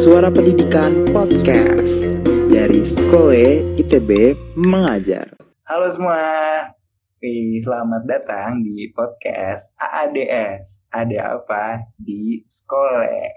Suara Pendidikan Podcast dari Skole ITB Mengajar. Halo semua, Oke, selamat datang di podcast AADS. Ada apa di Skole?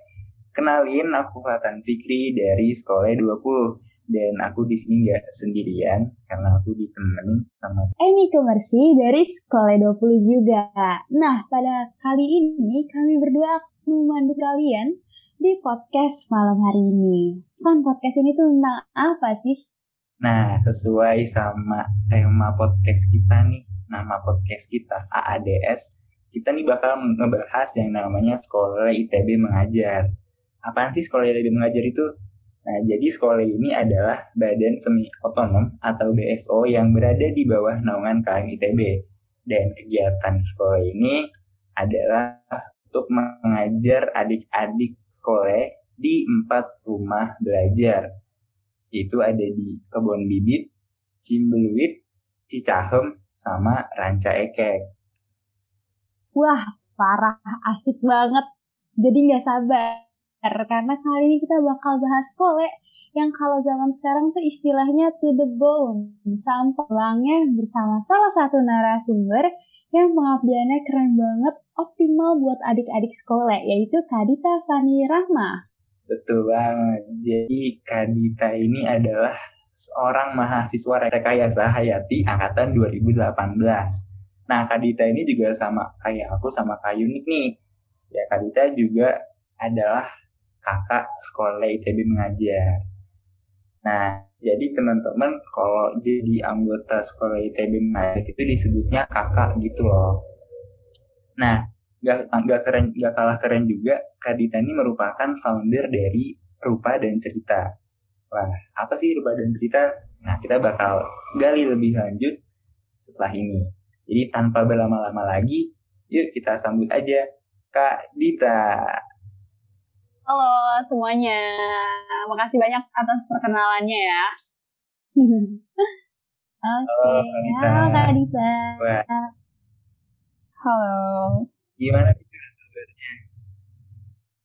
Kenalin, aku Fatan Fikri dari Skole 20 dan aku di sini nggak sendirian karena aku ditemenin sama Eni Kemersi dari Skole 20 juga. Nah, pada kali ini kami berdua memandu kalian di podcast malam hari ini. Kan podcast ini tuh tentang apa sih? Nah, sesuai sama tema podcast kita nih, nama podcast kita AADS, kita nih bakal ngebahas yang namanya Sekolah ITB Mengajar. Apaan sih Sekolah ITB Mengajar itu? Nah, jadi sekolah ini adalah badan semi otonom atau BSO yang berada di bawah naungan KM ITB. Dan kegiatan sekolah ini adalah untuk mengajar adik-adik sekolah di empat rumah belajar. Itu ada di Kebon Bibit, Cimbeluit, Cicahem, sama Ranca Ekek. Wah, parah, asik banget. Jadi nggak sabar. Karena kali ini kita bakal bahas sekolah yang kalau zaman sekarang tuh istilahnya to the bone. Sampai bersama salah satu narasumber yang pengabdiannya keren banget, optimal buat adik-adik sekolah, yaitu Kadita Fani Rahma. Betul banget. Jadi Kadita ini adalah seorang mahasiswa rekayasa Hayati angkatan 2018. Nah, Kadita ini juga sama kayak aku sama Kak Yunik nih. Ya, Kadita juga adalah kakak sekolah ITB mengajar. Nah, jadi teman-teman kalau jadi anggota sekolah ITB mengajar itu disebutnya kakak gitu loh. Nah, gak, gak keren gak kalah keren juga Kadita ini merupakan founder dari Rupa dan Cerita. Wah, apa sih Rupa dan Cerita? Nah, kita bakal gali lebih lanjut setelah ini. Jadi tanpa berlama-lama lagi, yuk kita sambut aja Kak Dita. Halo semuanya, makasih banyak atas perkenalannya ya. Oke, halo Kak Dita. Halo. Gimana kabarnya?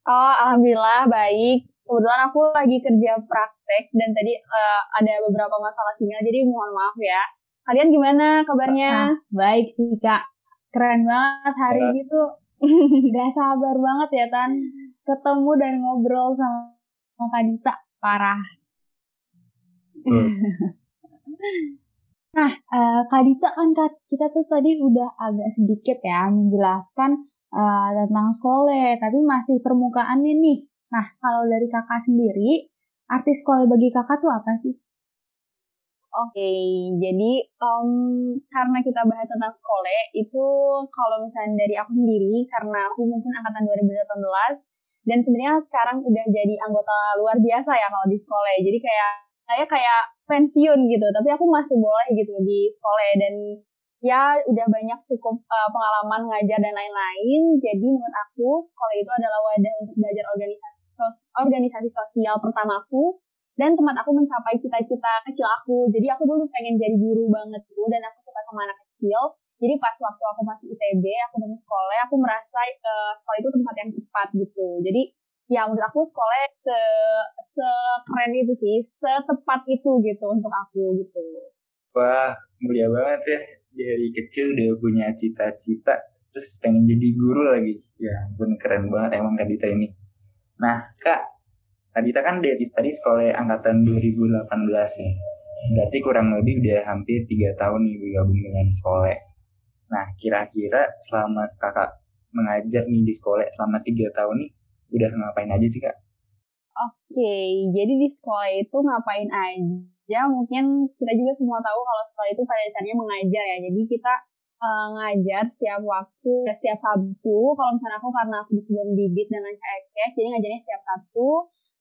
Oh, alhamdulillah baik. Kebetulan aku lagi kerja praktek dan tadi uh, ada beberapa masalah sinyal, jadi mohon maaf ya. Kalian gimana kabarnya? Nah, baik sih Kak. Keren banget hari ini tuh. Gak sabar banget ya Tan. Ketemu dan ngobrol sama, sama Kak Dita. Parah. nah, uh, Kak Dita kan kita tuh tadi udah agak sedikit ya menjelaskan uh, tentang sekolah, tapi masih permukaannya nih. Nah, kalau dari kakak sendiri, arti sekolah bagi kakak tuh apa sih? Oke, okay, jadi um, karena kita bahas tentang sekolah, itu kalau misalnya dari aku sendiri, karena aku mungkin angkatan 2018, dan sebenarnya sekarang udah jadi anggota luar biasa ya kalau di sekolah. Jadi kayak saya kayak pensiun gitu, tapi aku masih boleh gitu di sekolah dan ya udah banyak cukup uh, pengalaman ngajar dan lain-lain. Jadi menurut aku sekolah itu adalah wadah untuk belajar organisasi sos organisasi sosial pertamaku dan tempat aku mencapai cita-cita kecil aku. Jadi aku dulu pengen jadi guru banget tuh dan aku suka sama anak kecil. Jadi pas waktu aku masih ITB, aku dengan sekolah, aku merasa uh, sekolah itu tempat yang tepat gitu. Jadi ya menurut aku sekolah se sekeren itu sih, setepat itu gitu untuk aku gitu. Wah, mulia banget ya. Dari kecil udah punya cita-cita, terus pengen jadi guru lagi. Ya pun keren banget emang Kak Dita ini. Nah, Kak, Kak Dita kan dari tadi sekolah angkatan 2018 ya. Berarti kurang lebih udah hampir tiga tahun nih bergabung dengan sekolah. Nah, kira-kira selama kakak mengajar nih di sekolah selama tiga tahun nih, udah ngapain aja sih kak? Oke, jadi di sekolah itu ngapain aja? Mungkin kita juga semua tahu kalau sekolah itu pada dasarnya mengajar ya. Jadi kita uh, ngajar setiap waktu, setiap Sabtu. Kalau misalnya aku karena aku di kebun bibit dan lancar ekek, jadi ngajarnya setiap Sabtu.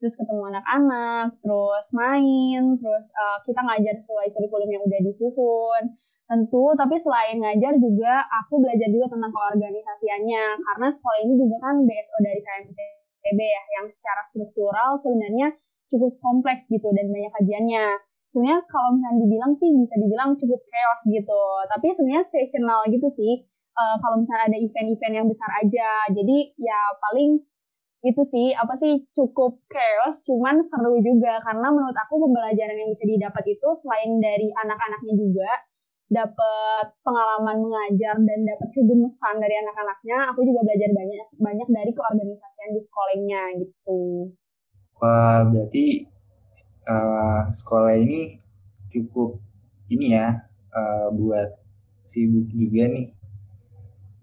Terus ketemu anak-anak, terus main, terus uh, kita ngajar sesuai kurikulum yang udah disusun. Tentu, tapi selain ngajar juga aku belajar juga tentang keorganisasiannya. Karena sekolah ini juga kan BSO dari KMTB ya, yang secara struktural sebenarnya cukup kompleks gitu dan banyak kajiannya. Sebenarnya kalau misalnya dibilang sih bisa dibilang cukup chaos gitu tapi sebenarnya seasonal gitu sih. Uh, kalau misalnya ada event-event yang besar aja jadi ya paling itu sih apa sih cukup chaos cuman seru juga. Karena menurut aku pembelajaran yang bisa didapat itu selain dari anak-anaknya juga dapat pengalaman mengajar dan dapat kegemesan dari anak-anaknya aku juga belajar banyak banyak dari keorganisasian di sekolahnya gitu. Wah berarti uh, sekolah ini cukup ini ya uh, buat sibuk juga nih.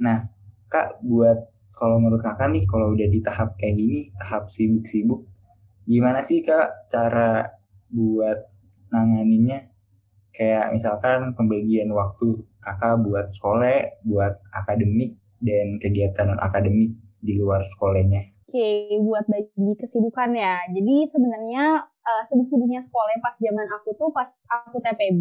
Nah kak buat kalau menurut kakak nih kalau udah di tahap kayak gini tahap sibuk-sibuk gimana sih kak cara buat nanganinnya kayak misalkan pembagian waktu kakak buat sekolah buat akademik dan kegiatan akademik di luar sekolahnya Oke, buat bagi kesibukan ya. Jadi sebenarnya uh, sibuk-sibuknya sekolah pas zaman aku tuh pas aku TPB.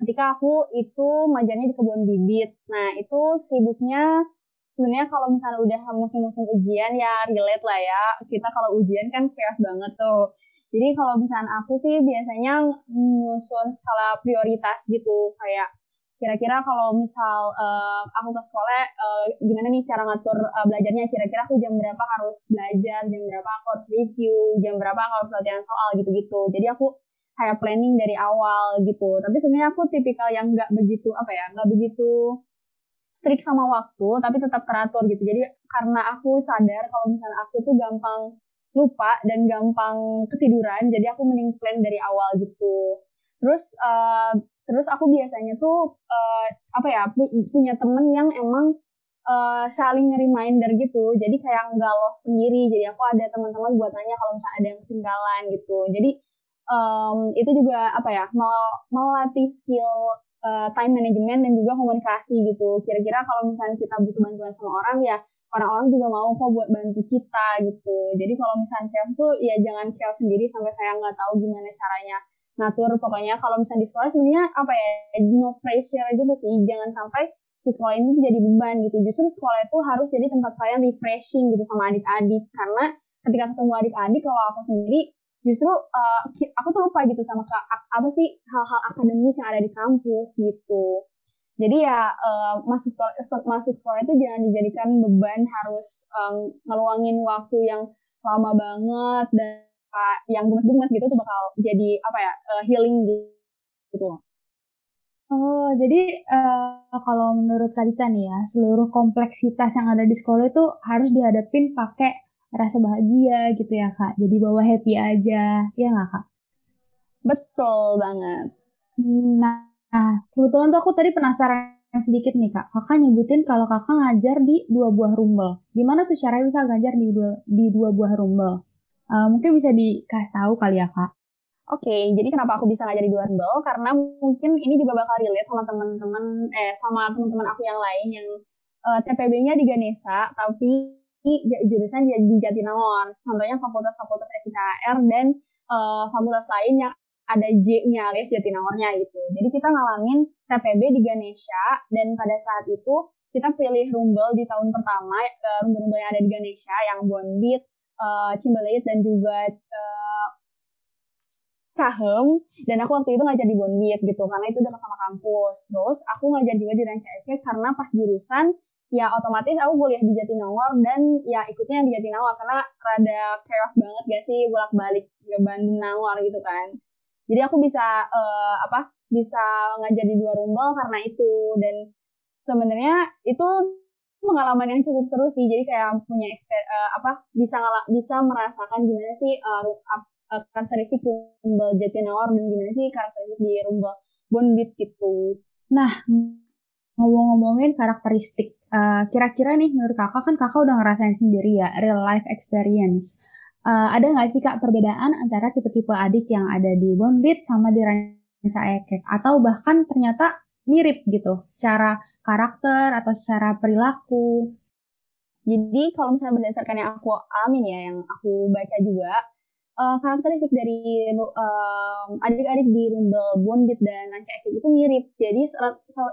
Ketika aku itu majarnya di kebun bibit. Nah, itu sibuknya sebenarnya kalau misalnya udah musim-musim ujian ya relate lah ya kita kalau ujian kan chaos banget tuh jadi kalau misalnya aku sih biasanya nyusun skala prioritas gitu. Kayak kira-kira kalau misal uh, aku ke sekolah uh, gimana nih cara ngatur uh, belajarnya? Kira-kira aku jam berapa harus belajar? Jam berapa aku harus review? Jam berapa aku harus latihan soal? Gitu-gitu. Jadi aku kayak planning dari awal gitu. Tapi sebenarnya aku tipikal yang nggak begitu apa ya nggak begitu strict sama waktu tapi tetap teratur gitu. Jadi karena aku sadar kalau misalnya aku tuh gampang lupa dan gampang ketiduran jadi aku mending plan dari awal gitu. Terus uh, terus aku biasanya tuh uh, apa ya punya temen yang emang uh, saling reminder gitu. Jadi kayak nggak lost sendiri. Jadi aku ada teman-teman buat nanya kalau misalnya ada yang ketinggalan gitu. Jadi um, itu juga apa ya mau melatih skill uh, time management dan juga komunikasi gitu. Kira-kira kalau misalnya kita butuh bantuan sama orang ya orang-orang juga mau kok buat bantu kita gitu. Jadi kalau misalnya chaos tuh ya jangan chaos sendiri sampai kayak nggak tahu gimana caranya ngatur. Pokoknya kalau misalnya di sekolah sebenarnya apa ya no pressure gitu sih. Jangan sampai si sekolah ini jadi beban gitu. Justru sekolah itu harus jadi tempat kalian refreshing gitu sama adik-adik karena ketika ketemu adik-adik kalau aku sendiri justru uh, aku tuh lupa gitu sama apa sih hal-hal akademis yang ada di kampus gitu. Jadi ya uh, masuk masuk sekolah itu jangan dijadikan beban harus um, ngeluangin waktu yang lama banget dan uh, yang gemes-gemes gitu tuh bakal jadi apa ya uh, healing gitu. Oh, jadi uh, kalau menurut Kadita nih ya, seluruh kompleksitas yang ada di sekolah itu harus dihadapin pakai rasa bahagia gitu ya kak. Jadi bawa happy aja, ya nggak kak? Betul banget. Nah, kebetulan tuh aku tadi penasaran sedikit nih kak. Kakak nyebutin kalau kakak ngajar di dua buah rumbel. Gimana tuh caranya bisa ngajar di dua, di dua buah rumbel? Uh, mungkin bisa dikasih tahu kali ya kak. Oke, okay, jadi kenapa aku bisa ngajar di dua rumbel? Karena mungkin ini juga bakal relate sama teman-teman, eh sama teman-teman aku yang lain yang uh, eh, TPB-nya di Ganesa, tapi jurusan di Jatinangor. Contohnya fakultas-fakultas SIKR dan uh, fakultas lain yang ada J-nya alias Jatinangornya gitu. Jadi kita ngalamin TPB di Ganesha dan pada saat itu kita pilih rumbel di tahun pertama uh, rumbel-rumbel yang ada di Ganesha yang Bonbit, uh, Cimbaleit dan juga uh, Cahem dan aku waktu itu ngajar di Bonbit gitu karena itu udah sama kampus. Terus aku ngajar juga di Ranca karena pas jurusan ya otomatis aku kuliah di Jatinangor dan ya ikutnya di Jatinangor karena rada chaos banget gak sih bolak-balik ke Bandung Nangor gitu kan. Jadi aku bisa uh, apa bisa ngajar di dua rumbel karena itu dan sebenarnya itu pengalaman yang cukup seru sih. Jadi kayak punya uh, apa bisa bisa merasakan gimana sih uh, uh, karakteristik rumbel Jatinangor dan gimana sih karakteristik di rumbel Bonbit gitu. Nah, ngomong-ngomongin karakteristik eh, kira-kira nih menurut kakak kan kakak udah ngerasain sendiri ya real life experience. Uh, ada nggak sih kak perbedaan antara tipe-tipe adik yang ada di Bonbit sama di Ranca Ekek? Atau bahkan ternyata mirip gitu secara karakter atau secara perilaku? Jadi kalau misalnya berdasarkan yang aku alami ya, yang aku baca juga, uh, karakteristik dari um, adik-adik di Rumble, Bonbit, dan Ranca Ekek itu mirip. Jadi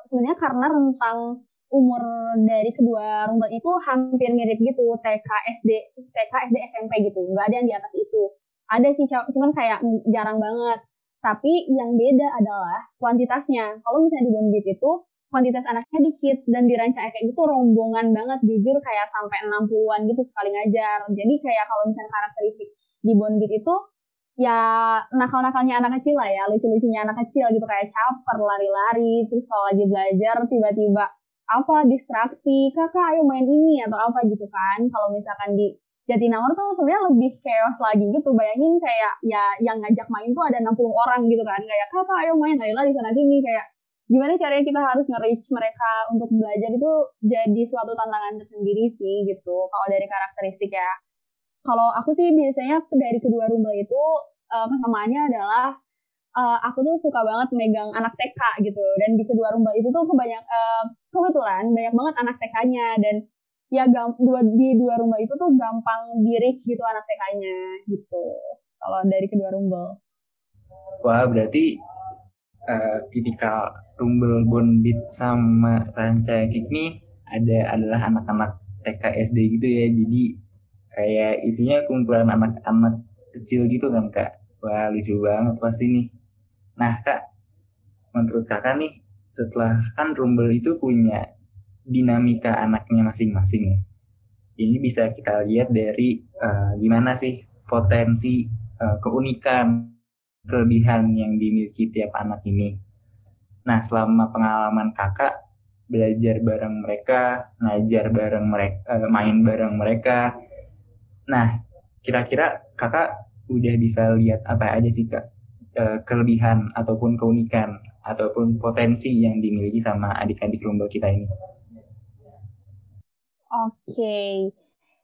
sebenarnya karena rentang umur dari kedua rumput itu hampir mirip gitu TK SD TK SD SMP gitu. Nggak ada yang di atas itu. Ada sih cuman kayak jarang banget. Tapi yang beda adalah kuantitasnya. Kalau misalnya di Bonbit itu kuantitas anaknya dikit dan dirancang kayak gitu rombongan banget. Jujur kayak sampai 60-an gitu sekali ngajar. Jadi kayak kalau misalnya karakteristik di Bondit itu ya nakal-nakalnya anak kecil lah ya, lucu-lucunya anak kecil gitu kayak caper, lari-lari, terus kalau lagi belajar tiba-tiba apa distraksi, kakak ayo main ini atau apa gitu kan. Kalau misalkan di Jatinangor tuh sebenarnya lebih chaos lagi gitu. Bayangin kayak ya yang ngajak main tuh ada 60 orang gitu kan. Kayak kakak ayo main, ayolah di sana sini kayak gimana caranya kita harus nge-reach mereka untuk belajar itu jadi suatu tantangan tersendiri sih gitu. Kalau dari karakteristik ya. Kalau aku sih biasanya dari kedua rumah itu uh, kesamaannya adalah uh, aku tuh suka banget megang anak TK gitu dan di kedua rumah itu tuh kebanyak uh, kebetulan banyak banget anak TK-nya dan ya dua, di dua rumah itu tuh gampang di reach gitu anak TK-nya gitu. Kalau dari kedua rumble wah berarti uh, tipikal rumble bonbit sama ranca kick nih ada adalah anak-anak TK SD gitu ya. Jadi kayak isinya kumpulan anak-anak kecil gitu kan kak? Wah lucu banget pasti nih. Nah kak menurut kakak nih setelah kan rumble itu punya dinamika anaknya masing-masing ya. Ini bisa kita lihat dari uh, gimana sih potensi uh, keunikan kelebihan yang dimiliki tiap anak ini. Nah, selama pengalaman kakak belajar bareng mereka, ngajar bareng mereka, uh, main bareng mereka. Nah, kira-kira kakak udah bisa lihat apa aja sih kak kelebihan ataupun keunikan ataupun potensi yang dimiliki sama adik-adik rumbel kita ini? Oke. Okay.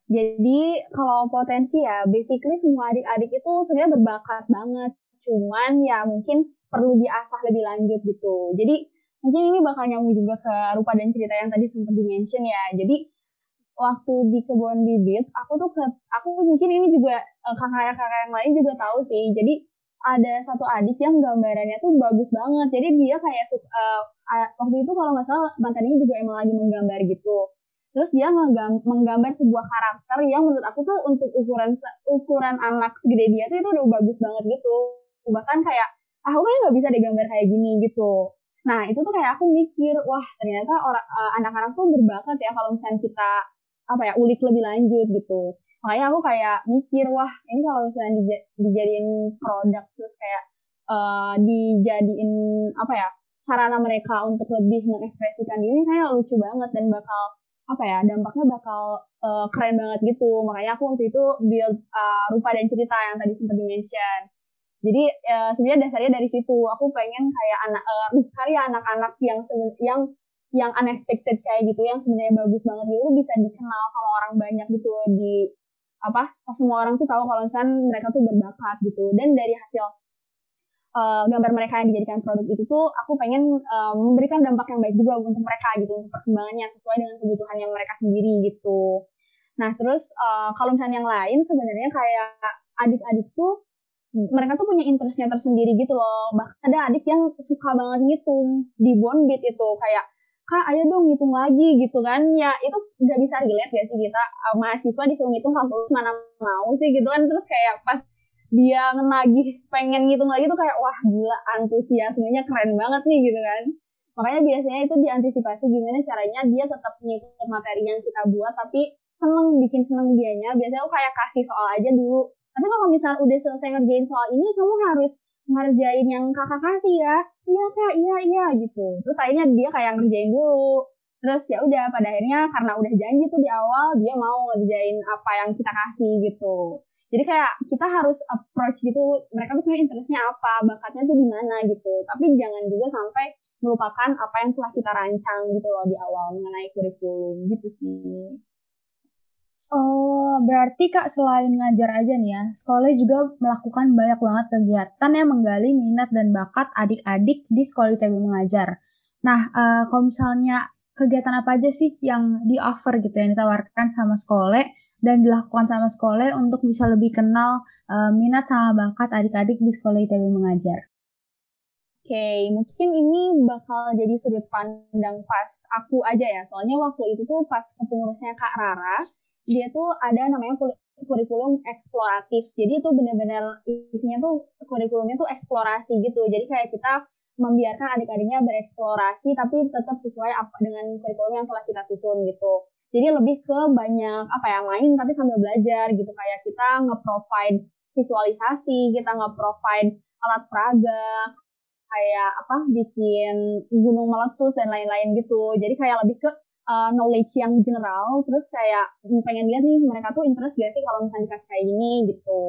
Jadi kalau potensi ya, basically semua adik-adik itu sebenarnya berbakat banget. Cuman ya mungkin perlu diasah lebih lanjut gitu. Jadi mungkin ini bakal nyambung juga ke rupa dan cerita yang tadi sempat di-mention ya. Jadi waktu di kebun bibit, aku tuh ke, aku mungkin ini juga eh, kakak-kakak yang lain juga tahu sih. Jadi ada satu adik yang gambarannya tuh bagus banget. Jadi dia kayak uh, waktu itu kalau nggak salah mantannya juga emang lagi menggambar gitu. Terus dia menggambar sebuah karakter yang menurut aku tuh untuk ukuran ukuran anak segede dia tuh itu udah bagus banget gitu. Bahkan kayak ah, aku kan nggak bisa digambar kayak gini gitu. Nah itu tuh kayak aku mikir wah ternyata orang uh, anak-anak tuh berbakat ya kalau misalnya kita apa ya ulik lebih lanjut gitu. Makanya aku kayak mikir wah ini kalau misalnya dij dijadiin produk terus kayak uh, dijadiin apa ya sarana mereka untuk lebih mengekspresikan diri kayak lucu banget dan bakal apa ya dampaknya bakal uh, keren banget gitu. Makanya aku waktu itu build uh, rupa dan cerita yang tadi sempat dimention. Jadi uh, sebenarnya dasarnya dari situ. Aku pengen kayak anak uh, karya anak-anak yang yang yang unexpected kayak gitu yang sebenarnya bagus banget gitu bisa dikenal sama orang banyak gitu di apa semua orang tuh tahu kalau misalnya mereka tuh berbakat gitu dan dari hasil uh, gambar mereka yang dijadikan produk itu tuh aku pengen uh, memberikan dampak yang baik juga untuk mereka gitu untuk perkembangannya sesuai dengan kebutuhan yang mereka sendiri gitu. Nah terus uh, kalau misalnya yang lain sebenarnya kayak adik-adik tuh mereka tuh punya interestnya tersendiri gitu loh. Bahkan ada adik yang suka banget ngitung di bondit itu kayak kak ayo dong ngitung lagi gitu kan. Ya itu nggak bisa relate ya sih kita uh, mahasiswa disuruh ngitung kalkulus mana mau sih gitu kan. Terus kayak pas dia nagih pengen ngitung lagi tuh kayak wah gila antusiasmenya keren banget nih gitu kan. Makanya biasanya itu diantisipasi gimana caranya dia tetap ngikut materi yang kita buat tapi seneng bikin seneng dianya. Biasanya aku kayak kasih soal aja dulu. Tapi kalau misalnya udah selesai ngerjain soal ini kamu harus ngerjain yang kakak kasih ya. Iya kak. Iya iya gitu. Terus akhirnya dia kayak ngerjain dulu. Terus ya udah pada akhirnya karena udah janji tuh di awal dia mau ngerjain apa yang kita kasih gitu. Jadi kayak kita harus approach gitu mereka tuh sebenarnya interestnya apa bakatnya tuh di mana gitu. Tapi jangan juga sampai melupakan apa yang telah kita rancang gitu loh di awal mengenai kurikulum gitu sih Oh, berarti Kak selain ngajar aja nih ya, sekolah juga melakukan banyak banget kegiatan yang menggali minat dan bakat adik-adik di sekolah ITB mengajar. Nah, uh, kalau misalnya kegiatan apa aja sih yang di-offer gitu, yang ditawarkan sama sekolah dan dilakukan sama sekolah untuk bisa lebih kenal uh, minat sama bakat adik-adik di sekolah ITB mengajar. Oke, okay, mungkin ini bakal jadi sudut pandang pas aku aja ya. Soalnya waktu itu tuh pas kepengurusnya Kak Rara, dia tuh ada namanya kurikulum eksploratif. Jadi itu benar-benar isinya tuh kurikulumnya tuh eksplorasi gitu. Jadi kayak kita membiarkan adik-adiknya bereksplorasi tapi tetap sesuai apa dengan kurikulum yang telah kita susun gitu. Jadi lebih ke banyak apa ya main tapi sambil belajar gitu kayak kita nge-provide visualisasi, kita nge-provide alat peraga, kayak apa bikin gunung meletus dan lain-lain gitu. Jadi kayak lebih ke uh, knowledge yang general terus kayak pengen lihat nih mereka tuh interest gak sih kalau misalnya dikasih kayak gini gitu.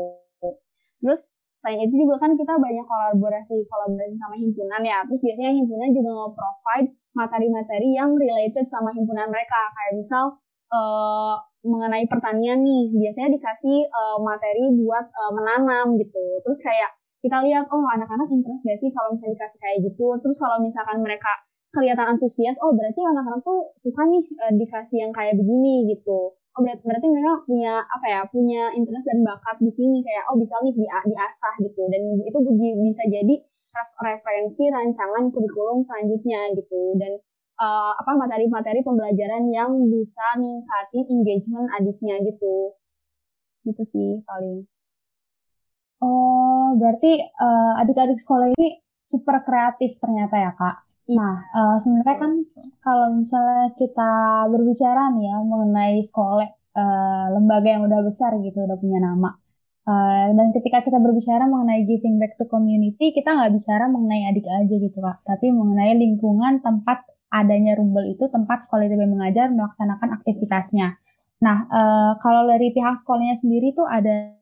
Terus selain itu juga kan kita banyak kolaborasi kolaborasi sama himpunan ya. Terus biasanya himpunan juga nge-provide materi-materi yang related sama himpunan mereka. Kayak misal uh, mengenai pertanian nih biasanya dikasih uh, materi buat uh, menanam gitu. Terus kayak kita lihat oh anak-anak interest gak sih kalau misalnya dikasih kayak gitu. Terus kalau misalkan mereka kelihatan antusias oh berarti anak-anak tuh suka nih uh, dikasih yang kayak begini gitu. Oh berarti, berarti mereka punya apa ya punya interest dan bakat di sini kayak oh bisa nih di diasah gitu. Dan itu bisa jadi referensi rancangan kurikulum selanjutnya gitu. Dan uh, apa materi-materi pembelajaran yang bisa ningkatin engagement adiknya gitu. Gitu sih paling. Oh berarti uh, adik-adik sekolah ini super kreatif ternyata ya kak Nah, uh, sebenarnya kan kalau misalnya kita berbicara nih ya mengenai sekolah uh, lembaga yang udah besar gitu, udah punya nama. Uh, dan ketika kita berbicara mengenai giving back to community, kita nggak bicara mengenai adik aja gitu kak, tapi mengenai lingkungan tempat adanya rumbel itu tempat sekolah ITB mengajar melaksanakan aktivitasnya. Nah, uh, kalau dari pihak sekolahnya sendiri tuh ada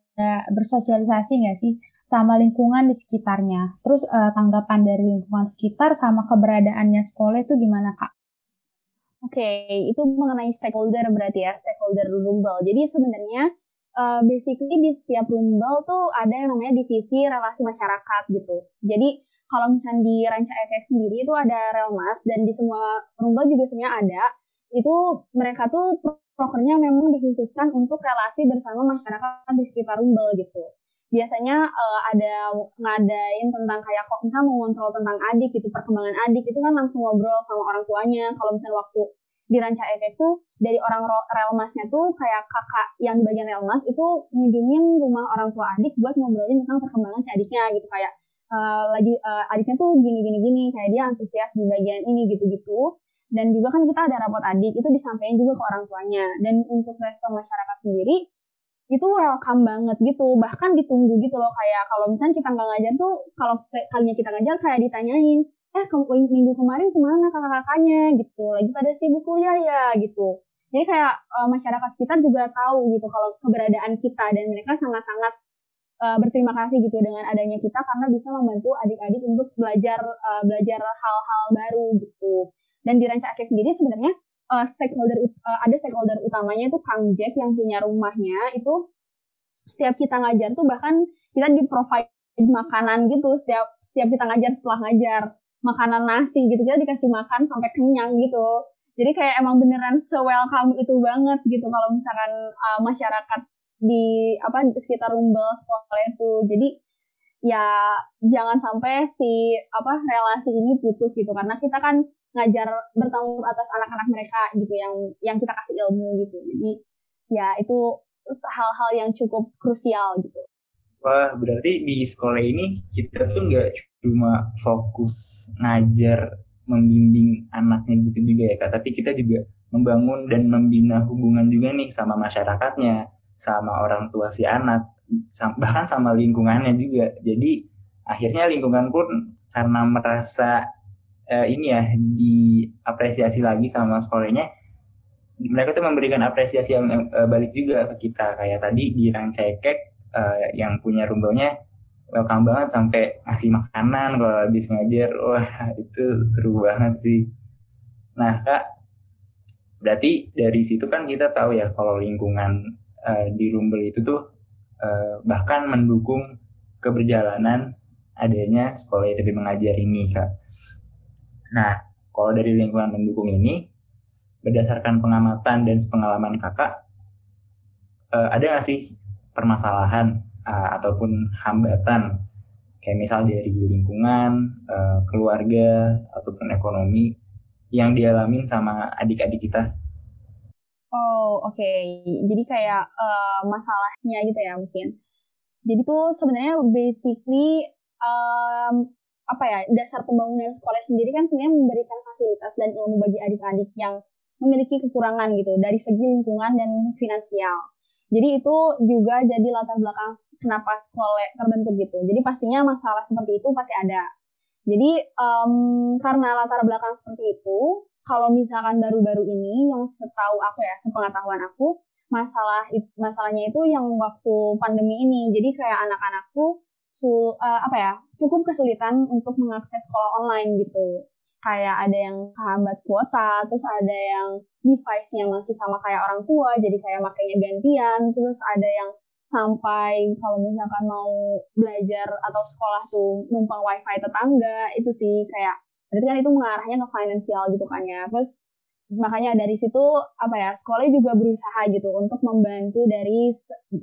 bersosialisasi nggak sih sama lingkungan di sekitarnya? Terus uh, tanggapan dari lingkungan sekitar sama keberadaannya sekolah itu gimana kak? Oke, okay, itu mengenai stakeholder berarti ya, stakeholder Rumble. Jadi sebenarnya uh, basically di setiap Rumble tuh ada yang namanya divisi relasi masyarakat gitu. Jadi kalau misalnya di Ranca Efek sendiri itu ada Relmas dan di semua Rumble juga sebenarnya ada. Itu mereka tuh prokernya memang dikhususkan untuk relasi bersama masyarakat di sekitar Rumbel gitu. Biasanya uh, ada ngadain tentang kayak kok misalnya mau ngontrol tentang adik gitu, perkembangan adik itu kan langsung ngobrol sama orang tuanya. Kalau misalnya waktu di Ranca tuh dari orang relmasnya tuh kayak kakak yang di bagian relmas itu ngunjungin rumah orang tua adik buat ngobrolin tentang perkembangan si adiknya gitu kayak uh, lagi uh, adiknya tuh gini gini gini kayak dia antusias di bagian ini gitu gitu dan juga kan kita ada rapot adik itu disampaikan juga ke orang tuanya. Dan untuk respon masyarakat sendiri itu welcome banget gitu. Bahkan ditunggu gitu loh kayak kalau misalnya kita nggak ngajar tuh kalau kalinya kita ngajar kayak ditanyain eh ke minggu kemarin ke mana kakak-kakaknya? Gitu. Lagi pada sibuk kuliah ya? Gitu. Jadi kayak uh, masyarakat kita juga tahu gitu kalau keberadaan kita. Dan mereka sangat-sangat uh, berterima kasih gitu dengan adanya kita karena bisa membantu adik-adik untuk belajar uh, belajar hal-hal baru gitu dan di Ranca Akeh sendiri sebenarnya uh, stakeholder uh, ada stakeholder utamanya itu Kang Jack yang punya rumahnya itu setiap kita ngajar tuh bahkan kita di provide makanan gitu setiap setiap kita ngajar setelah ngajar. Makanan nasi gitu kita dikasih makan sampai kenyang gitu. Jadi kayak emang beneran se welcome itu banget gitu kalau misalkan uh, masyarakat di apa di sekitar Rumbel sekolah itu. Jadi ya jangan sampai si apa relasi ini putus gitu. Karena kita kan ngajar bertanggung atas anak-anak mereka gitu yang yang kita kasih ilmu gitu. Jadi ya itu hal-hal yang cukup krusial gitu. Wah berarti di sekolah ini kita tuh nggak cuma fokus ngajar membimbing anaknya gitu juga ya kak. Tapi kita juga membangun dan membina hubungan juga nih sama masyarakatnya sama orang tua si anak bahkan sama lingkungannya juga. Jadi akhirnya lingkungan pun karena merasa uh, ini ya diapresiasi lagi sama sekolahnya mereka tuh memberikan apresiasi yang uh, balik juga ke kita. Kayak tadi di Rancekek uh, yang punya rumbelnya welcome banget sampai ngasih makanan kalau habis ngajar. Wah itu seru banget sih. Nah kak berarti dari situ kan kita tahu ya kalau lingkungan uh, di rumbel itu tuh uh, bahkan mendukung keberjalanan adanya sekolah ITB mengajar ini kak Nah, kalau dari lingkungan mendukung ini, berdasarkan pengamatan dan pengalaman kakak, uh, ada nggak sih permasalahan uh, ataupun hambatan, kayak misal dari lingkungan, uh, keluarga, ataupun ekonomi, yang dialamin sama adik-adik kita? Oh, oke. Okay. Jadi kayak uh, masalahnya gitu ya mungkin. Jadi tuh sebenarnya basically um, apa ya dasar pembangunan sekolah sendiri kan sebenarnya memberikan fasilitas dan ilmu bagi adik-adik yang memiliki kekurangan gitu dari segi lingkungan dan finansial. Jadi itu juga jadi latar belakang kenapa sekolah terbentuk gitu. Jadi pastinya masalah seperti itu pasti ada. Jadi um, karena latar belakang seperti itu, kalau misalkan baru-baru ini yang setahu aku ya, sepengetahuan aku, masalah masalahnya itu yang waktu pandemi ini. Jadi kayak anak-anakku su, uh, apa ya cukup kesulitan untuk mengakses sekolah online gitu. Kayak ada yang kehambat kuota terus ada yang device-nya masih sama kayak orang tua jadi kayak makanya gantian. Terus ada yang sampai kalau misalkan mau belajar atau sekolah tuh numpang wifi tetangga itu sih kayak berarti kan itu mengarahnya ke finansial gitu kan ya. Terus makanya dari situ apa ya sekolah juga berusaha gitu untuk membantu dari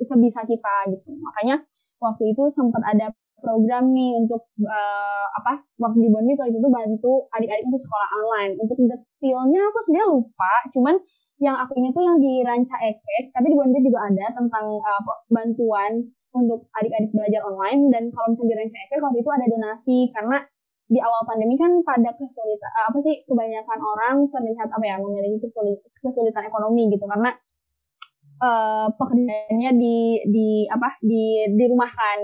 sebisa kita gitu. Makanya waktu itu sempat ada program nih untuk uh, apa waktu di Bondi waktu itu bantu adik-adik untuk sekolah online. Untuk detailnya aku sebenarnya lupa cuman yang aku ingat tuh yang di Ranca Ekek tapi di Bondi juga ada tentang uh, bantuan untuk adik-adik belajar online. Dan kalau misalnya di Ranca Ekek waktu itu ada donasi karena di awal pandemi kan pada kesulitan uh, apa sih kebanyakan orang terlihat apa ya memiliki kesulitan, kesulitan ekonomi gitu. Karena uh, pekerjaannya di di apa di dirumahkan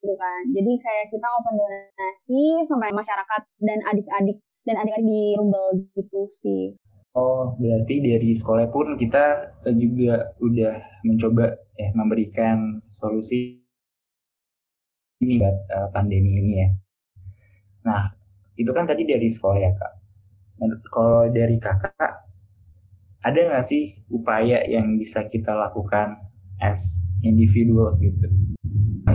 gitu kan jadi kayak kita open donasi sampai masyarakat dan adik-adik dan adik-adik di Rumbel gitu sih Oh, berarti dari sekolah pun kita juga udah mencoba ya memberikan solusi ini buat uh, pandemi ini ya. Nah, itu kan tadi dari sekolah ya kak. Kalau dari kakak, ada nggak sih upaya yang bisa kita lakukan as individual gitu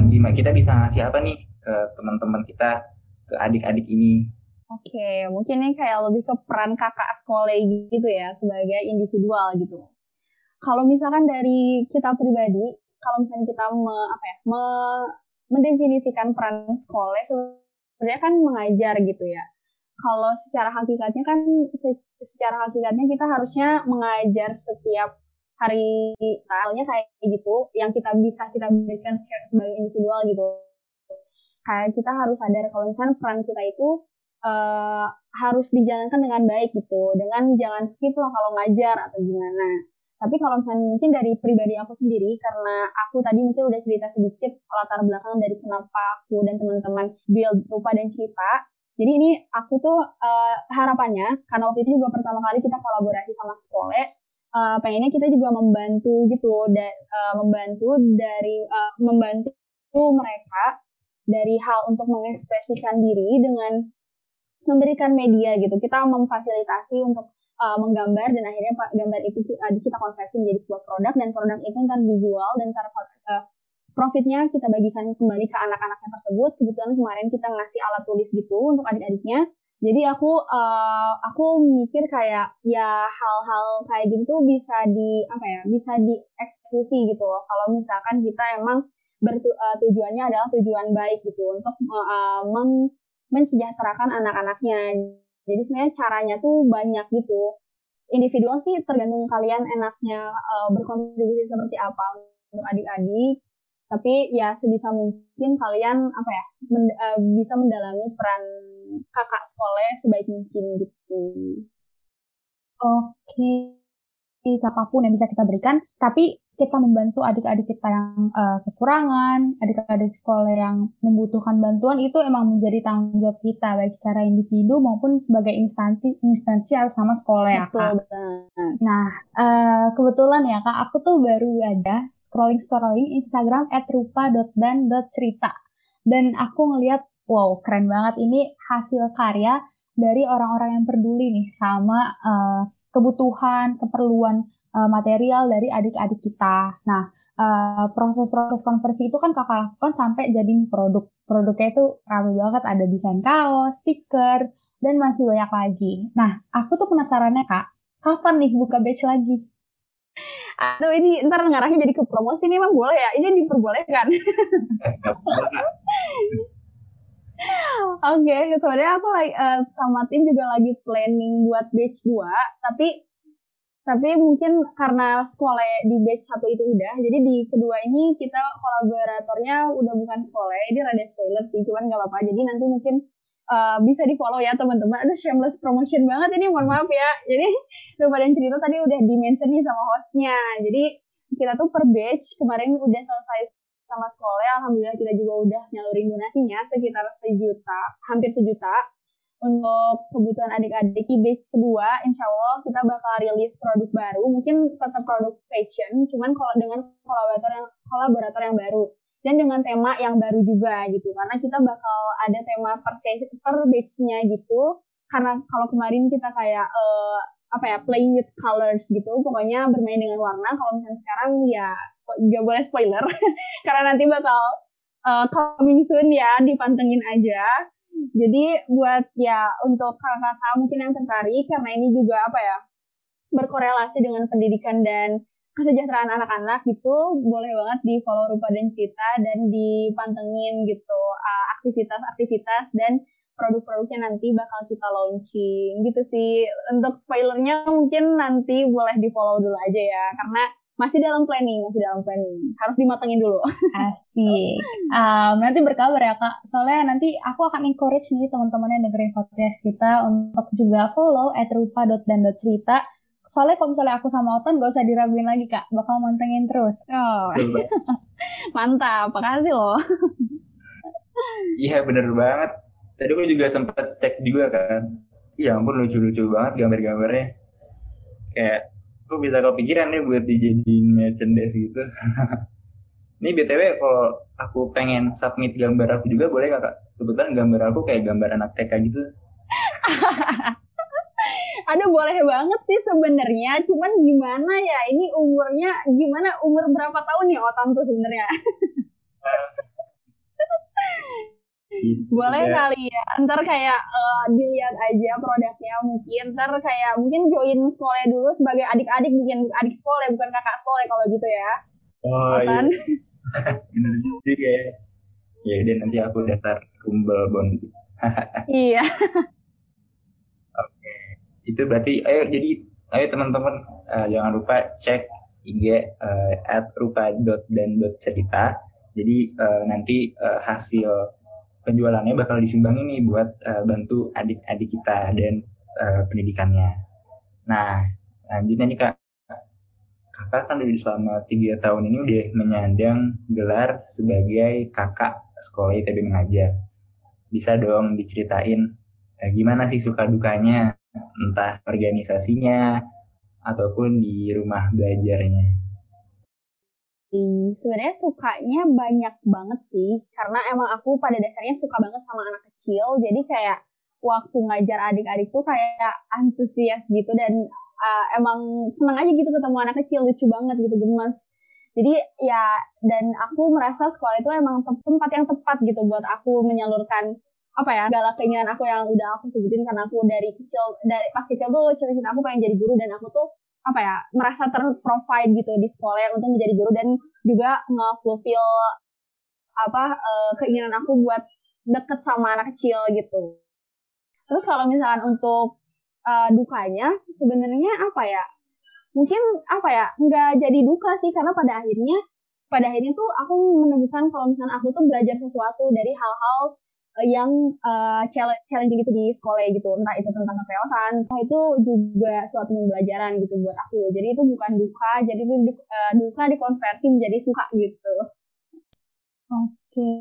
gimana kita bisa ngasih apa nih ke teman-teman kita ke adik-adik ini Oke, mungkin ini kayak lebih ke peran kakak sekolah gitu ya sebagai individual gitu. Kalau misalkan dari kita pribadi, kalau misalnya kita me, apa ya, me, mendefinisikan peran sekolah sebenarnya kan mengajar gitu ya. Kalau secara hakikatnya kan secara hakikatnya kita harusnya mengajar setiap hari soalnya kayak gitu yang kita bisa kita berikan sebagai individual gitu. Kayak kita harus sadar kalau misalnya peran kita itu uh, harus dijalankan dengan baik gitu dengan jangan skip lah kalau ngajar atau gimana. Tapi kalau misalnya mungkin dari pribadi aku sendiri karena aku tadi mungkin udah cerita sedikit latar belakang dari kenapa aku dan teman-teman build rupa dan cerita jadi ini aku tuh uh, harapannya karena waktu itu juga pertama kali kita kolaborasi sama sekolah uh, pengennya kita juga membantu gitu da, uh, membantu dari uh, membantu mereka dari hal untuk mengekspresikan diri dengan memberikan media gitu. Kita memfasilitasi untuk uh, menggambar dan akhirnya gambar itu uh, kita konversi menjadi sebuah produk dan produk itu kan dijual dan cara uh, profitnya kita bagikan kembali ke anak-anaknya tersebut. Kebetulan kemarin kita ngasih alat tulis gitu untuk adik-adiknya. Jadi aku uh, aku mikir kayak ya hal-hal kayak gitu bisa di apa ya bisa dieksekusi gitu loh. Kalau misalkan kita emang bertu, uh, tujuannya adalah tujuan baik gitu untuk uh, men, mensejahterakan anak-anaknya. Jadi sebenarnya caranya tuh banyak gitu. Individual sih tergantung kalian enaknya uh, berkontribusi seperti apa untuk adik-adik tapi ya sebisa mungkin kalian apa ya men, uh, bisa mendalami peran kakak sekolah sebaik mungkin gitu. Oke, apa pun yang bisa kita berikan, tapi kita membantu adik-adik kita yang uh, kekurangan, adik-adik sekolah yang membutuhkan bantuan itu emang menjadi tanggung jawab kita baik secara individu maupun sebagai instansi instansi harus sama sekolah ya kak. Nah uh, kebetulan ya kak, aku tuh baru aja scrolling scrolling Instagram @rupa.dan.cerita dan aku ngeliat wow keren banget ini hasil karya dari orang-orang yang peduli nih sama uh, kebutuhan, keperluan uh, material dari adik-adik kita. Nah, proses proses-proses konversi itu kan kakak lakukan sampai jadi produk. Produknya itu ramai banget, ada desain kaos, stiker, dan masih banyak lagi. Nah, aku tuh penasarannya kak, kapan nih buka batch lagi? Aduh ini ntar ngarahnya jadi ke promosi ini emang boleh ya? Ini diperbolehkan. Oke, okay, sebenarnya aku lagi uh, sama tim juga lagi planning buat batch 2, tapi tapi mungkin karena sekolah di batch satu itu udah jadi di kedua ini kita kolaboratornya udah bukan sekolah ini rada spoiler sih cuman nggak apa-apa jadi nanti mungkin uh, bisa di follow ya teman-teman. Ada shameless promotion banget ini mohon maaf ya. Jadi lupa dan cerita tadi udah di mention nih sama hostnya. Jadi kita tuh per batch kemarin udah selesai sama sekolah. Alhamdulillah kita juga udah nyalurin donasinya sekitar sejuta hampir sejuta. Untuk kebutuhan adik-adik di batch kedua, insya Allah kita bakal rilis produk baru, mungkin tetap produk fashion, cuman kalau dengan kolaborator yang kolaborator yang baru dan dengan tema yang baru juga gitu, karena kita bakal ada tema per per batch-nya gitu, karena kalau kemarin kita kayak uh, apa ya playing with colors gitu pokoknya bermain dengan warna. Kalau misalnya sekarang ya nggak boleh spoiler. Karena nanti bakal uh, coming soon ya, dipantengin aja. Jadi buat ya untuk kakak-kakak mungkin yang tertarik karena ini juga apa ya berkorelasi dengan pendidikan dan kesejahteraan anak-anak gitu boleh banget di follow Rupa dan Cita dan dipantengin gitu uh, aktivitas-aktivitas dan produk-produknya nanti bakal kita launching gitu sih untuk spoilernya mungkin nanti boleh di follow dulu aja ya karena masih dalam planning, masih dalam planning. Harus dimatengin dulu. Asik. Um, nanti berkabar ya kak. Soalnya nanti aku akan encourage nih teman-teman yang dengerin podcast kita untuk juga follow at rupa.dan.cerita. Soalnya kalau misalnya aku sama Otan gak usah diraguin lagi kak, bakal mantengin terus. Oh, mantap, makasih loh. Iya bener banget. Tadi aku juga sempat cek juga kan. Iya ampun lucu-lucu banget gambar-gambarnya. Kayak kok bisa kepikiran nih buat dijadiin merchandise gitu ini btw kalau aku pengen submit gambar aku juga boleh kakak kebetulan gambar aku kayak gambar anak TK gitu Aduh boleh banget sih sebenarnya, cuman gimana ya? Ini umurnya gimana? Umur berapa tahun ya Otan tuh sebenarnya? Gitu, boleh ya. kali ya. Ntar kayak uh, dilihat aja produknya mungkin. Ntar kayak mungkin join sekolah dulu sebagai adik-adik mungkin adik sekolah bukan kakak sekolah kalau gitu ya. Oh iya. Bener juga ya ya nanti aku daftar kumbel bond. Iya itu berarti ayo jadi ayo teman-teman uh, jangan lupa cek IG uh, at rupa dot dan dot cerita jadi uh, nanti uh, hasil penjualannya bakal disumbangin nih buat uh, bantu adik-adik kita dan uh, pendidikannya. Nah, lanjutnya nih kak, kakak kan udah selama tiga tahun ini udah menyandang gelar sebagai kakak sekolah ITB mengajar. Bisa dong diceritain eh, gimana sih suka dukanya, entah organisasinya ataupun di rumah belajarnya. Sebenarnya sukanya banyak banget sih karena emang aku pada dasarnya suka banget sama anak kecil jadi kayak waktu ngajar adik-adik tuh kayak antusias gitu dan uh, emang seneng aja gitu ketemu anak kecil lucu banget gitu gemes. Jadi ya dan aku merasa sekolah itu emang tempat yang tepat gitu buat aku menyalurkan apa ya segala keinginan aku yang udah aku sebutin karena aku dari kecil dari pas kecil tuh cerita aku pengen jadi guru dan aku tuh apa ya merasa terprovide gitu di sekolah ya untuk menjadi guru dan juga nge-fulfill apa uh, keinginan aku buat deket sama anak kecil gitu. Terus kalau misalnya untuk uh, dukanya sebenarnya apa ya? Mungkin apa ya? nggak jadi duka sih karena pada akhirnya pada akhirnya tuh aku menemukan kalau misalnya aku tuh belajar sesuatu dari hal-hal yang uh, challenging gitu di sekolah gitu. Entah itu tentang kepeosan so itu juga suatu pembelajaran gitu buat aku. Jadi itu bukan duka jadi itu uh, duka dikonversi menjadi suka gitu. Oke,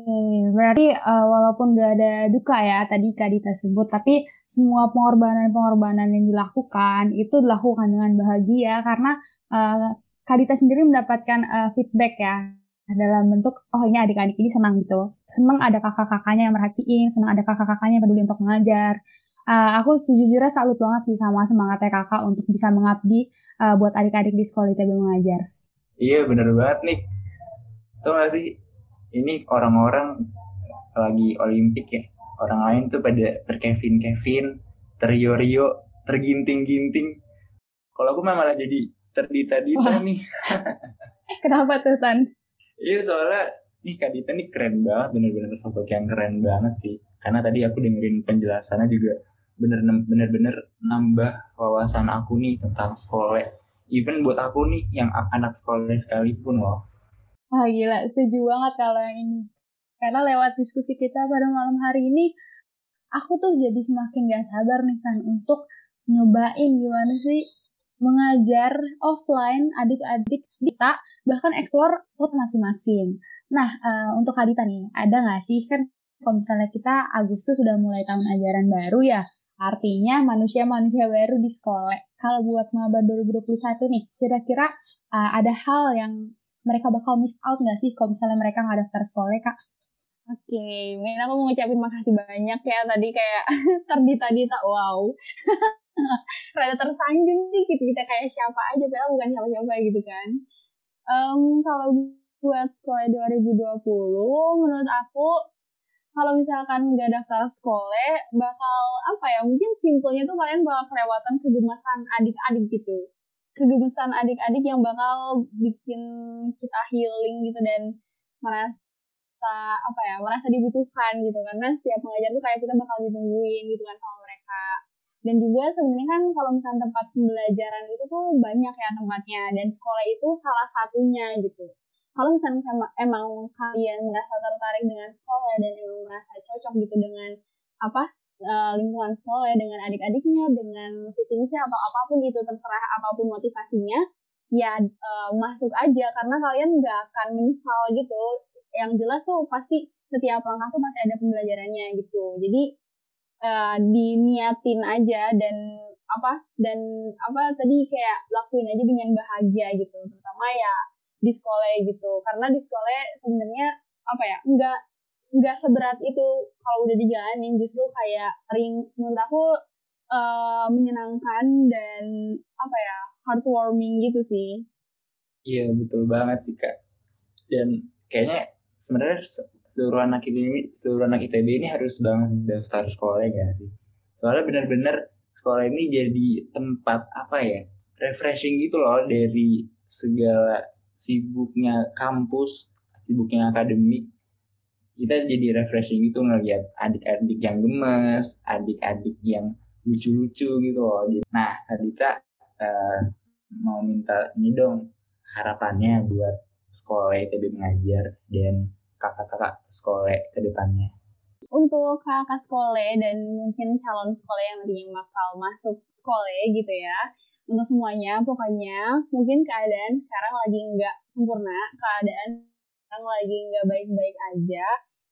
berarti uh, walaupun gak ada duka ya tadi Kak Dita sebut, tapi semua pengorbanan-pengorbanan yang dilakukan itu dilakukan dengan bahagia karena uh, Kak sendiri mendapatkan uh, feedback ya dalam bentuk oh ini adik-adik ini senang gitu senang ada kakak-kakaknya yang merhatiin senang ada kakak-kakaknya yang peduli untuk mengajar. Uh, aku sejujurnya salut banget sih sama semangatnya kakak untuk bisa mengabdi uh, buat adik-adik di sekolah ITB mengajar. Iya bener banget nih. Tau gak sih? Ini orang-orang lagi olimpik ya. Orang lain tuh pada terkevin-kevin terrio-rio terginting-ginting. Kalau aku malah jadi terdita-dita nih. Kenapa tuh Tan? Iya soalnya nih Kak Dita nih keren banget, bener-bener sosok yang keren banget sih. Karena tadi aku dengerin penjelasannya juga bener-bener nambah wawasan aku nih tentang sekolah. even buat aku nih yang anak sekolah sekalipun loh Wah gila, setuju banget kalau yang ini. Karena lewat diskusi kita pada malam hari ini, aku tuh jadi semakin gak sabar nih kan untuk nyobain gimana sih mengajar offline adik-adik kita bahkan eksplor pot masing-masing. Nah, uh, untuk Adita nih, ada nggak sih kan kalau misalnya kita Agustus sudah mulai tahun ajaran baru ya, artinya manusia-manusia baru di sekolah. Kalau buat maba 2021 nih, kira-kira uh, ada hal yang mereka bakal miss out nggak sih kalau misalnya mereka nggak daftar sekolah, Kak? Oke, okay. mungkin aku mau ngucapin makasih banyak ya tadi kayak terdita-dita, wow. Rada tersanjung sih kita kayak siapa aja, padahal bukan siapa-siapa gitu kan. Um, kalau buat sekolah 2020, menurut aku kalau misalkan nggak daftar sekolah, bakal apa ya? Mungkin simpelnya tuh kalian bakal kelewatan kegemasan adik-adik gitu. Kegemesan adik-adik yang bakal bikin kita healing gitu dan merasa apa ya merasa dibutuhkan gitu. Karena setiap pengajar tuh kayak kita bakal ditungguin gitu kan sama mereka. Dan juga sebenarnya kan kalau misalnya tempat pembelajaran itu tuh banyak ya tempatnya dan sekolah itu salah satunya gitu kalau misalnya emang kalian merasa tertarik dengan sekolah dan emang merasa cocok gitu dengan apa uh, lingkungan sekolah ya dengan adik-adiknya dengan visi atau apa pun itu terserah apa pun motivasinya ya uh, masuk aja. Karena kalian nggak akan menyesal gitu. Yang jelas tuh pasti setiap langkah tuh pasti ada pembelajarannya gitu. Jadi uh, diniatin aja dan apa dan apa tadi kayak lakuin aja dengan bahagia gitu. Terutama ya di sekolah gitu. Karena di sekolah sebenarnya apa ya enggak nggak seberat itu kalau udah dijalanin. Justru kayak ring menurut aku uh, menyenangkan dan apa ya heartwarming gitu sih. Iya betul banget sih kak. Dan kayaknya sebenarnya seluruh anak ini seluruh anak ITB ini harus banget daftar sekolah ya sih? Soalnya benar-benar sekolah ini jadi tempat apa ya refreshing gitu loh dari segala sibuknya kampus sibuknya akademik kita jadi refreshing gitu ngeliat adik-adik yang gemes, adik-adik yang lucu-lucu gitu loh. Nah, Adita uh, mau minta ini dong harapannya buat sekolah ITB mengajar dan kakak-kakak sekolah ke depannya. Untuk kakak sekolah dan mungkin calon sekolah yang nantinya bakal masuk sekolah gitu ya, untuk semuanya pokoknya mungkin keadaan sekarang lagi nggak sempurna, keadaan sekarang lagi nggak baik-baik aja.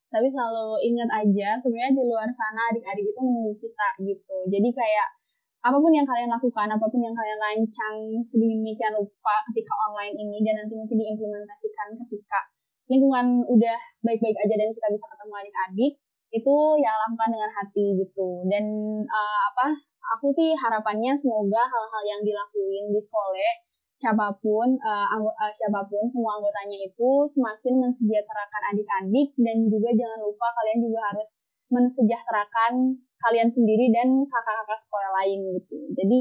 Tapi selalu ingat aja sebenarnya di luar sana adik-adik itu menunggu kita gitu. Jadi kayak apa pun yang kalian lakukan apa pun yang kalian lancang sedemikian rupa ketika online ini dan nanti mungkin diimplementasikan ketika lingkungan udah baik-baik aja dan kita bisa ketemu adik-adik itu ya lakukan dengan hati gitu. Dan uh, apa aku sih harapannya semoga hal-hal yang dilakuin di sekolah siapa pun uh, uh, siapa pun semua anggotanya itu semakin mensejahterakan adik-adik dan juga jangan lupa kalian juga harus mensejahterakan kalian sendiri dan kakak-kakak sekolah lain gitu. Jadi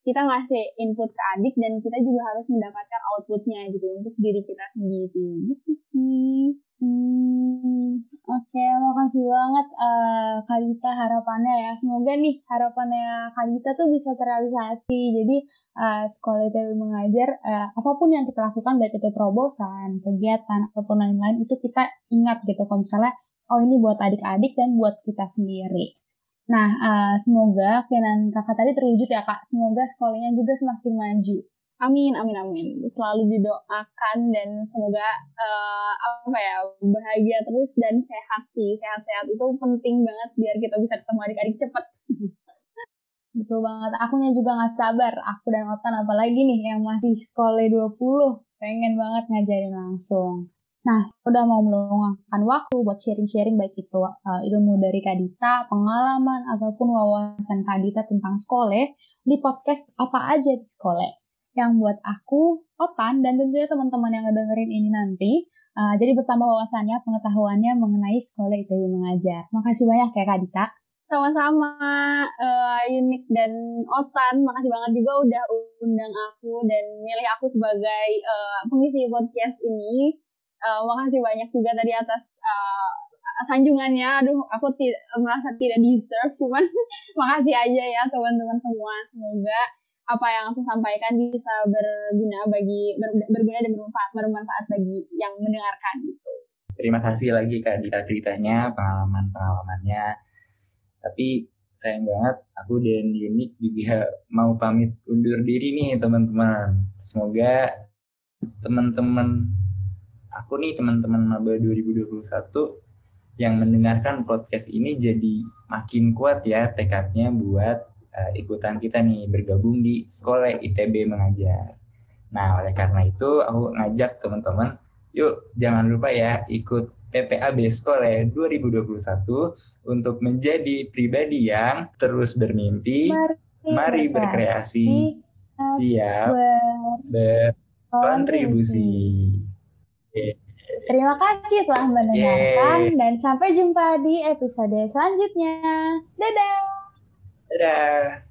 kita ngasih input ke adik dan kita juga harus mendapatkan outputnya gitu untuk diri kita sendiri gitu sih. Hmm, oke, okay, makasih banget uh, Kalita harapannya ya. Semoga nih harapannya Kalita tuh bisa terrealisasi. Jadi uh, sekolah itu mengajar uh, apa pun yang kita lakukan baik itu terobosan, kegiatan ataupun lain-lain itu kita ingat gitu kalau misalnya oh ini buat adik-adik dan buat kita sendiri. Nah, uh, semoga keinginan kakak tadi terwujud ya kak. Semoga sekolahnya juga semakin maju. Amin, amin, amin. Selalu didoakan dan semoga uh, apa ya bahagia terus dan sehat sih. Sehat-sehat itu penting banget biar kita bisa ketemu adik-adik cepet. Betul banget. Akunya juga nggak sabar. Aku dan Otan apalagi nih yang masih sekolah 20. Pengen banget ngajarin langsung. Nah, udah mau meluangkan waktu buat sharing-sharing baik itu uh, ilmu dari Kadita, pengalaman, ataupun wawasan Kadita tentang sekolah di podcast apa aja di sekolah. Yang buat aku, Otan, dan tentunya teman-teman yang ngedengerin ini nanti, uh, jadi bertambah wawasannya, pengetahuannya mengenai sekolah itu mengajar. Makasih banyak ya Kadita. Sama-sama uh, Unik dan Otan, makasih banget juga udah undang aku dan milih aku sebagai uh, pengisi podcast ini uh, makasih banyak juga tadi atas uh, sanjungannya. Aduh, aku tidak merasa tidak deserve, cuman makasih aja ya teman-teman semua. Semoga apa yang aku sampaikan bisa berguna bagi ber, berguna dan bermanfaat bermanfaat bagi yang mendengarkan gitu. Terima kasih lagi Kak Dita ceritanya, pengalaman-pengalamannya. Tapi sayang banget aku dan Unik juga mau pamit undur diri nih teman-teman. Semoga teman-teman aku nih teman-teman Maba 2021 yang mendengarkan podcast ini jadi makin kuat ya tekadnya buat uh, ikutan kita nih bergabung di sekolah ITB mengajar. Nah, oleh karena itu aku ngajak teman-teman, yuk jangan lupa ya ikut PPAB Sekolah 2021 untuk menjadi pribadi yang terus bermimpi, mari, mari berkreasi, siap berkontribusi. Terima kasih telah mendengarkan yeah. dan sampai jumpa di episode selanjutnya. Dadah. Dadah.